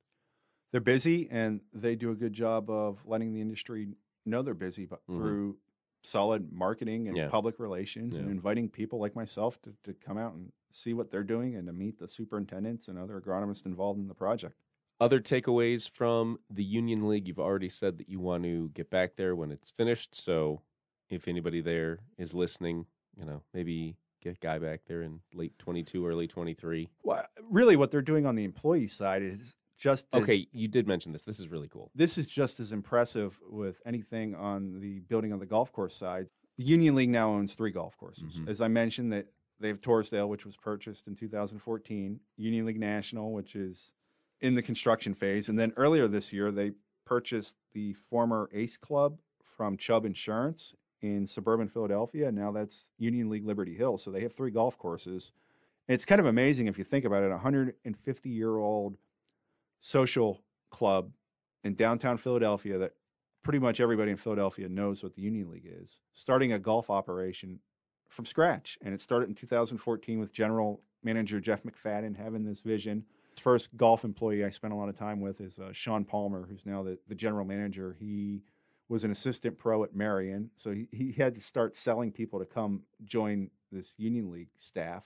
They're busy and they do a good job of letting the industry know they're busy but Mhm. through solid marketing and Yeah. public relations and inviting people like myself to, to come out and see what they're doing and to meet the superintendents and other agronomists involved in the project. Other takeaways from the Union League, you've already said that you want to get back there when it's finished. So if anybody there is listening, you know, maybe get Guy back there in late 22, early 23. Well, really, what they're doing on the employee side is just as, Okay, you did mention this. This is really cool. this is just as impressive with anything on the building on the golf course side. The Union League now owns three golf courses. Mhm. As I mentioned, that they have Torresdale, which was purchased in 2014, Union League National, which is in the construction phase, and then earlier this year they purchased the former Ace Club from Chubb Insurance in suburban Philadelphia. Now that's Union League Liberty Hill. So they have three golf courses. It's kind of amazing if you think about it. A 150 year old social club in downtown Philadelphia that pretty much everybody in Philadelphia knows what the Union League is, starting a golf operation from scratch. And it started in 2014 with general manager Jeff McFadden having this vision. First golf employee I spent a lot of time with is uh, Sean Palmer, who's now the, the general manager. He was an assistant pro at Merion, so he, he had to start selling people to come join this Union League staff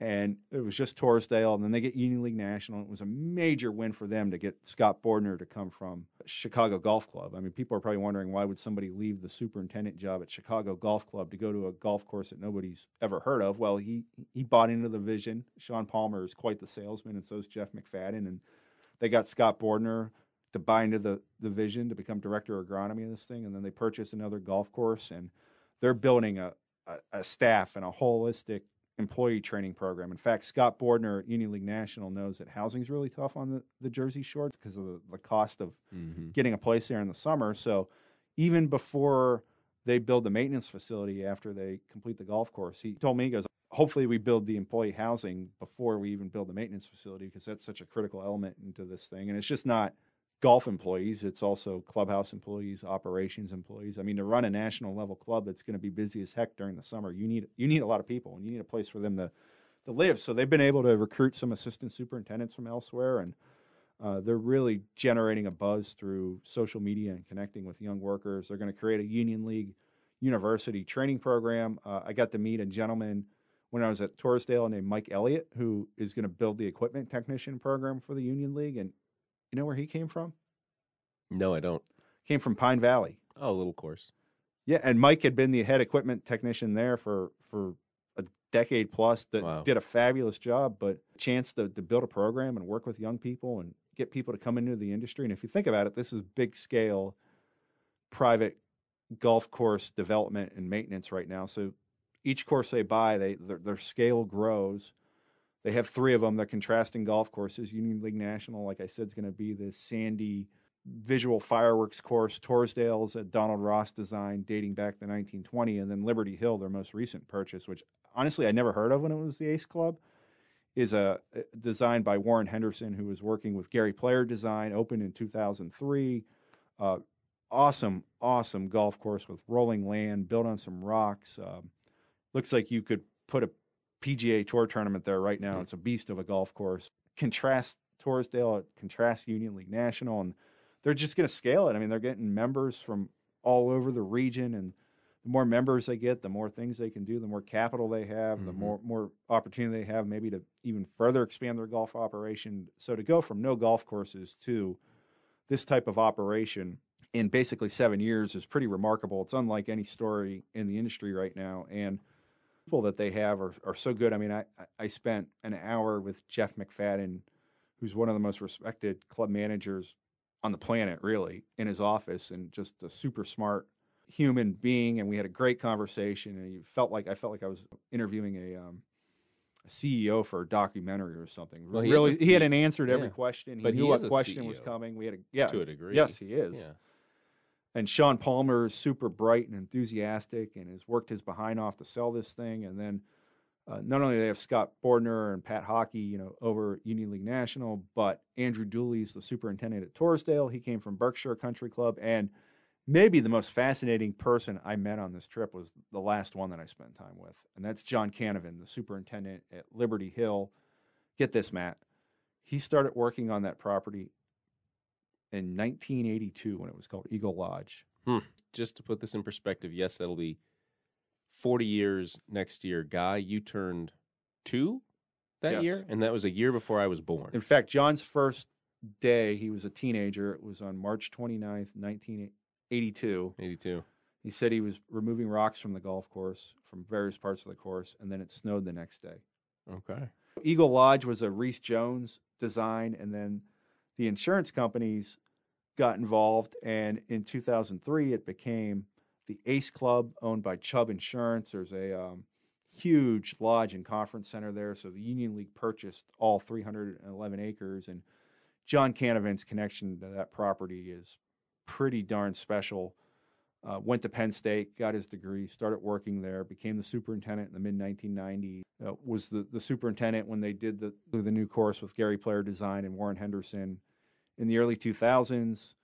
and it was just Torresdale, and then they get Union League National. It was a major win for them to get Scott Bordner to come from Chicago Golf Club. I mean, people are probably wondering why would somebody leave the superintendent job at Chicago Golf Club to go to a golf course that nobody's ever heard of. Well, he he bought into the vision. Sean Palmer is quite the salesman, and so is Jeff McFadden, and they got Scott Bordner to buy into the the vision to become director of agronomy of this thing, and then they purchased another golf course, and they're building a, a, a staff and a holistic employee training program. In fact, Scott Bordner at Union League National knows that housing's really tough on the, the Jersey Shores because of the, the cost of Mm-hmm. getting a place there in the summer. So even before they build the maintenance facility after they complete the golf course, he told me, he goes, hopefully we build the employee housing before we even build the maintenance facility because that's such a critical element into this thing. And it's just not golf employees, it's also clubhouse employees, operations employees. I mean, to run a national level club that's going to be busy as heck during the summer, you need you need a lot of people and you need a place for them to to live. So they've been able to recruit some assistant superintendents from elsewhere and uh, they're really generating a buzz through social media and connecting with young workers. They're going to create a Union League University training program. Uh, I got to meet a gentleman when I was at Torresdale named Mike Elliott, who is going to build the equipment technician program for the Union League. And you know where he came from? No, I don't. Came from Pine Valley. Oh, a little course. Yeah, and Mike had been the head equipment technician there for for a decade plus. That Wow. did a fabulous job. But chance to, to build a program and work with young people and get people to come into the industry. And if you think about it, this is big scale private golf course development and maintenance right now. So each course they buy, they their, their scale grows. They have three of them. They're contrasting golf courses. Union League National, like I said, is going to be this sandy visual fireworks course. Torresdale's a Donald Ross design dating back to 1920, and then Liberty Hill, their most recent purchase, which honestly I never heard of when it was the Ace Club, is a designed by Warren Henderson, who was working with Gary Player Design, opened in 2003. Uh, awesome, awesome golf course with rolling land, built on some rocks. Um, looks like you could put a PGA Tour tournament there right now. Hmm. It's a beast of a golf course. Contrast Torresdale, contrast Union League National, and they're just going to scale it. I mean, they're getting members from all over the region, and the more members they get, the more things they can do, the more capital they have, the Mhm. more more opportunity they have, maybe to even further expand their golf operation. So to go from no golf courses to this type of operation in basically seven years is pretty remarkable. It's unlike any story in the industry right now, and people that they have are, are so good. I mean, I, I spent an hour with Jeff McFadden, who's one of the most respected club managers on the planet, really, in his office, and just a super smart human being. And we had a great conversation, and you felt like I felt like I was interviewing a, um, a CEO for a documentary or something. Well, he really, a- he hadn't answered every yeah. question. He But knew he what question was CEO. coming. We had a yeah to a degree. Yes, he is. Yeah. And Sean Palmer is super bright and enthusiastic and has worked his behind off to sell this thing. And then uh, not only do they have Scott Bordner and Pat Hockey, you know, over Union League National, but Andrew Dooley's the superintendent at Torresdale. He came from Berkshire Country Club. And maybe the most fascinating person I met on this trip was the last one that I spent time with. And that's John Canavan, the superintendent at Liberty Hill. Get this, Matt. He started working on that property in 1982 when it was called Eagle Lodge. Hmm. Just to put this in perspective, yes, that'll be 40 years next year. Guy, you turned two that Yes. year, and that was a year before I was born. In fact, John's first day, he was a teenager. It was on March 29th, 1982. 82. He said he was removing rocks from the golf course, from various parts of the course, and then it snowed the next day. Okay. Eagle Lodge was a Rees Jones design, and then the insurance companies got involved, and in 2003, it became the Ace Club, owned by Chubb Insurance. There's a um, huge lodge and conference center there, so the Union League purchased all 311 acres, and John Canavan's connection to that property is pretty darn special. Uh, went to Penn State, got his degree, started working there, became the superintendent in the mid 1990s. Uh, was the, the superintendent when they did the the new course with Gary Player Design and Warren Henderson in the early 2000s.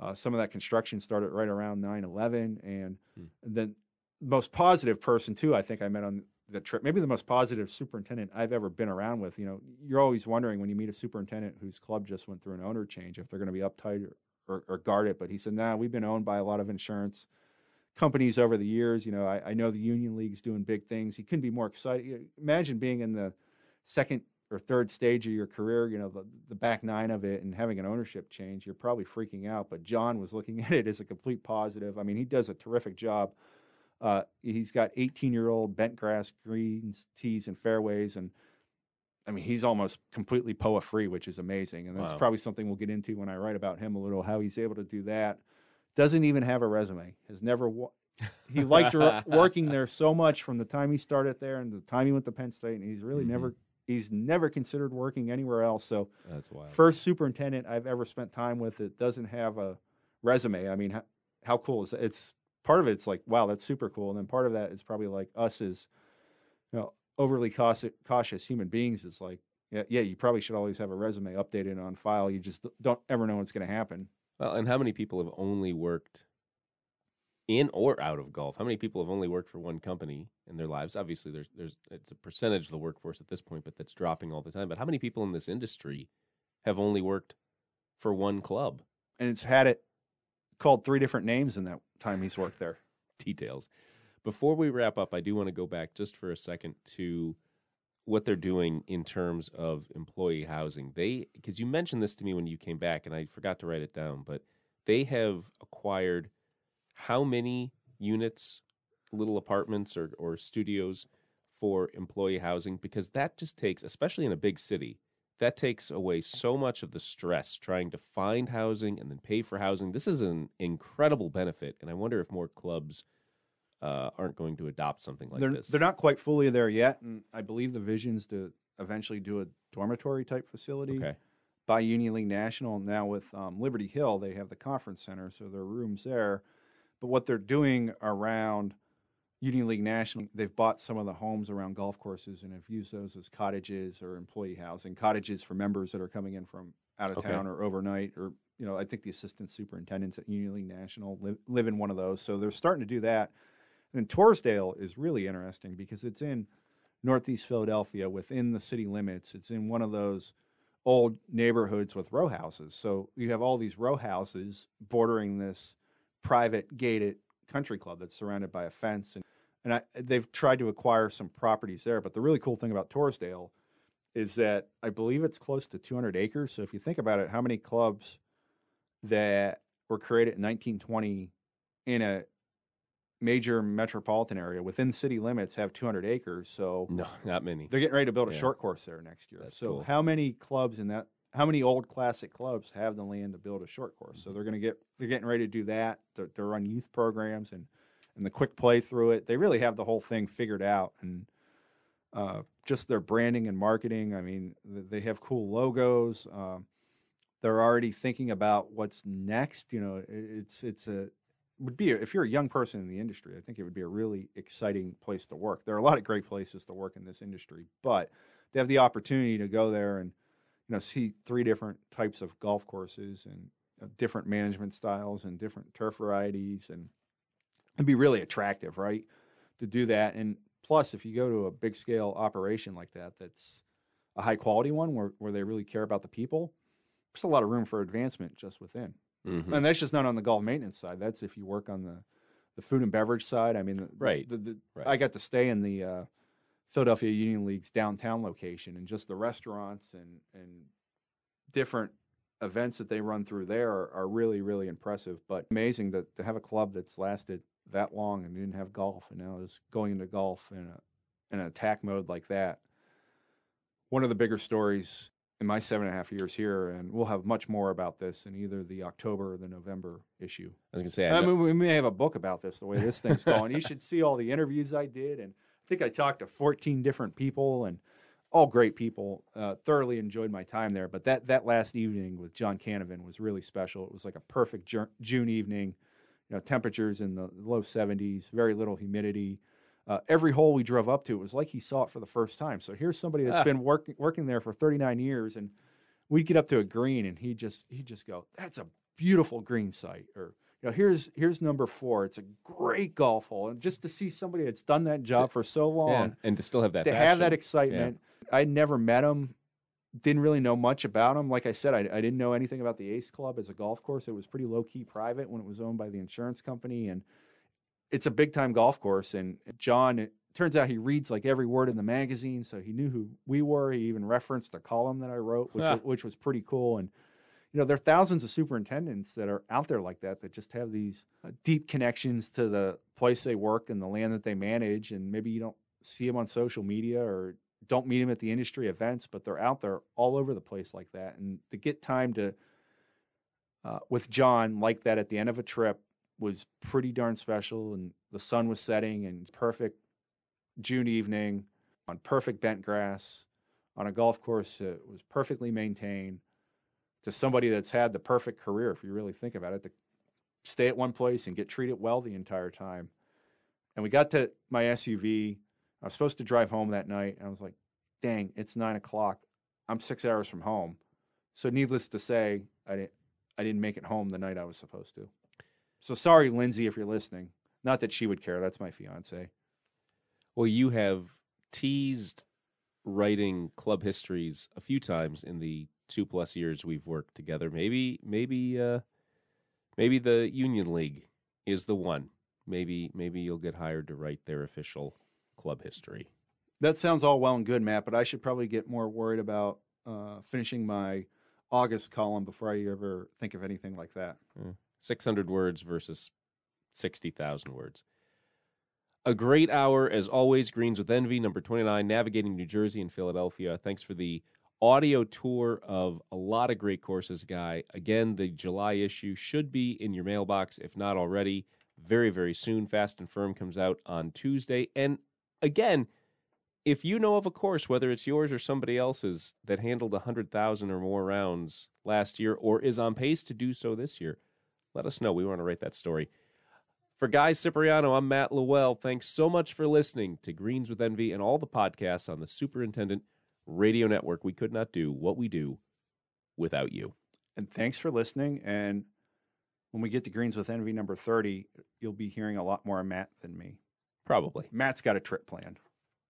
Uh, some of that construction started right around 9 11. And, hmm. then, the most positive person, too, I think I met on the trip, maybe the most positive superintendent I've ever been around with. You know, you're always wondering when you meet a superintendent whose club just went through an owner change if they're going to be uptight or, or, or guard it. But he said, nah, we've been owned by a lot of insurance companies over the years. You know, I, I know the Union League's doing big things. He couldn't be more excited. Imagine being in the second or third stage of your career, you know, the, the back nine of it and having an ownership change, you're probably freaking out. But John was looking at it as a complete positive. I mean, he does a terrific job. Uh, he's got 18 year old bent grass greens, tees, and fairways. And I mean, he's almost completely POA free, which is amazing. And that's wow. probably something we'll get into when I write about him a little, how he's able to do that. Doesn't even have a resume, has never. Wa- he liked working there so much from the time he started there and the time he went to Penn State, and he's really mm-hmm. never He's never considered working anywhere else. So that's wild. First superintendent I've ever spent time with that doesn't have a resume. I mean, how, how cool is that? It's part of it's like, wow, that's super cool. And then part of that is probably like us as, you know, overly cautious, cautious human beings. Is like, yeah, yeah, you probably should always have a resume updated on file. You just don't ever know what's going to happen. Well, and how many people have only worked in or out of golf? How many people have only worked for one company in their lives? Obviously, there's there's it's a percentage of the workforce at this point, but that's dropping all the time. But how many people in this industry have only worked for one club? And it's had it called three different names in that time he's worked there. Details. Before we wrap up, I do want to go back just for a second to what they're doing in terms of employee housing. They because you mentioned this to me when you came back, and I forgot to write it down, but they have acquired how many units, little apartments or, or studios for employee housing? Because that just takes, especially in a big city, that takes away so much of the stress trying to find housing and then pay for housing. This is an incredible benefit, and I wonder if more clubs uh, aren't going to adopt something like they're, this. They're not quite fully there yet, and I believe the vision's to eventually do a dormitory type facility. Okay. By Union League National now with um, Liberty Hill, they have the conference center, so there are rooms there. But what they're doing around Union League National, they've bought some of the homes around golf courses and have used those as cottages or employee housing, cottages for members that are coming in from out of okay. town or overnight. Or, you know, I think the assistant superintendents at Union League National live, live in one of those. So they're starting to do that. And Torresdale is really interesting because it's in Northeast Philadelphia within the city limits. It's in one of those old neighborhoods with row houses. So you have all these row houses bordering this private gated country club that's surrounded by a fence and and I, they've tried to acquire some properties there. But the really cool thing about Torresdale is that I believe it's close to 200 acres. So if you think about it, how many clubs that were created in 1920 in a major metropolitan area within city limits have 200 acres? So no, not many. They're getting ready to build a yeah. short course there next year. That's so cool. how many clubs in that how many old classic clubs have the land to build a short course? So they're going to get they're getting ready to do that. They're, they're run youth programs and and the quick play through it. They really have the whole thing figured out and uh, just their branding and marketing. I mean, they have cool logos. Um, they're already thinking about what's next. You know, it's it's a would be a, if you're a young person in the industry, I think it would be a really exciting place to work. There are a lot of great places to work in this industry, but they have the opportunity to go there and you know see three different types of golf courses and uh, different management styles and different turf varieties and it'd be really attractive right to do that. And plus if you go to a big scale operation like that that's a high quality one where, where they really care about the people there's a lot of room for advancement just within. Mm-hmm. and that's just not on the golf maintenance side. That's if you work on the the food and beverage side. I mean right, the, the, right. i got to stay in the uh, Philadelphia Union League's downtown location and just the restaurants and and different events that they run through there are, are really really impressive. But amazing that to have a club that's lasted that long and didn't have golf and now is going into golf in a in an attack mode like that. One of the bigger stories in my seven and a half years here, and we'll have much more about this in either the October or the November issue. I was gonna say, I I mean, we may have a book about this, the way this thing's going. you should see all the interviews I did, and think I talked to 14 different people, and all great people. Uh, thoroughly enjoyed my time there. But that that last evening with John Canavan was really special. It was like a perfect Ju- June evening. You know, temperatures in the low 70s, very little humidity. Uh, every hole we drove up to, it was like he saw it for the first time. So here's somebody that's Ah. been working working there for 39 years, and we'd get up to a green, and he just he just go, "That's a beautiful green site," or you know, here's here's number four. It's a great golf hole, and just to see somebody that's done that job for so long, yeah, and to still have that to have that passion. excitement. I never met him, didn't really know much about him. Like I said, I, I didn't know anything about the Ace Club as a golf course. It was pretty low key private when it was owned by the insurance company, and it's a big time golf course. And John, it turns out he reads like every word in the magazine, so he knew who we were. He even referenced a column that I wrote, which Ah. which was pretty cool. And you know, there are thousands of superintendents that are out there like that that just have these uh, deep connections to the place they work and the land that they manage. And maybe you don't see them on social media or don't meet them at the industry events, but they're out there all over the place like that. And to get time to, uh, with John like that at the end of a trip was pretty darn special. And the sun was setting and perfect June evening on perfect bent grass on a golf course that was perfectly maintained to somebody that's had the perfect career, if you really think about it, to stay at one place and get treated well the entire time. And we got to my SUV. I was supposed to drive home that night. And I was like, dang, it's nine o'clock. I'm six hours from home. So needless to say, I didn't I didn't make it home the night I was supposed to. So sorry, Lindsay, if you're listening. Not that she would care. That's my fiance. Well, you have teased writing club histories a few times in the two plus years we've worked together. Maybe, maybe, uh, maybe the Union League is the one. Maybe, maybe you'll get hired to write their official club history. That sounds all well and good, Matt, but I should probably get more worried about uh, finishing my August column before I ever think of anything like that. Six hundred words versus sixty thousand words. A great hour as always. Greens with Envy, number twenty nine, navigating New Jersey and Philadelphia. Thanks for the audio tour of a lot of great courses, guy. Again, the July issue should be in your mailbox, if not already, very, very soon. Fast and Firm comes out on Tuesday. And again, if you know of a course, whether it's yours or somebody else's, that handled 100,000 or more rounds last year or is on pace to do so this year, let us know. We want to write that story. For Guy Cipriano, I'm Matt LaWell. Thanks so much for listening to Greens with Envy and all the podcasts on the Superintendent Radio Network. We could not do what we do without you. And thanks for listening. And when we get to Greens with Envy number 30, you'll be hearing a lot more of Matt than me. Probably. Matt's got a trip planned.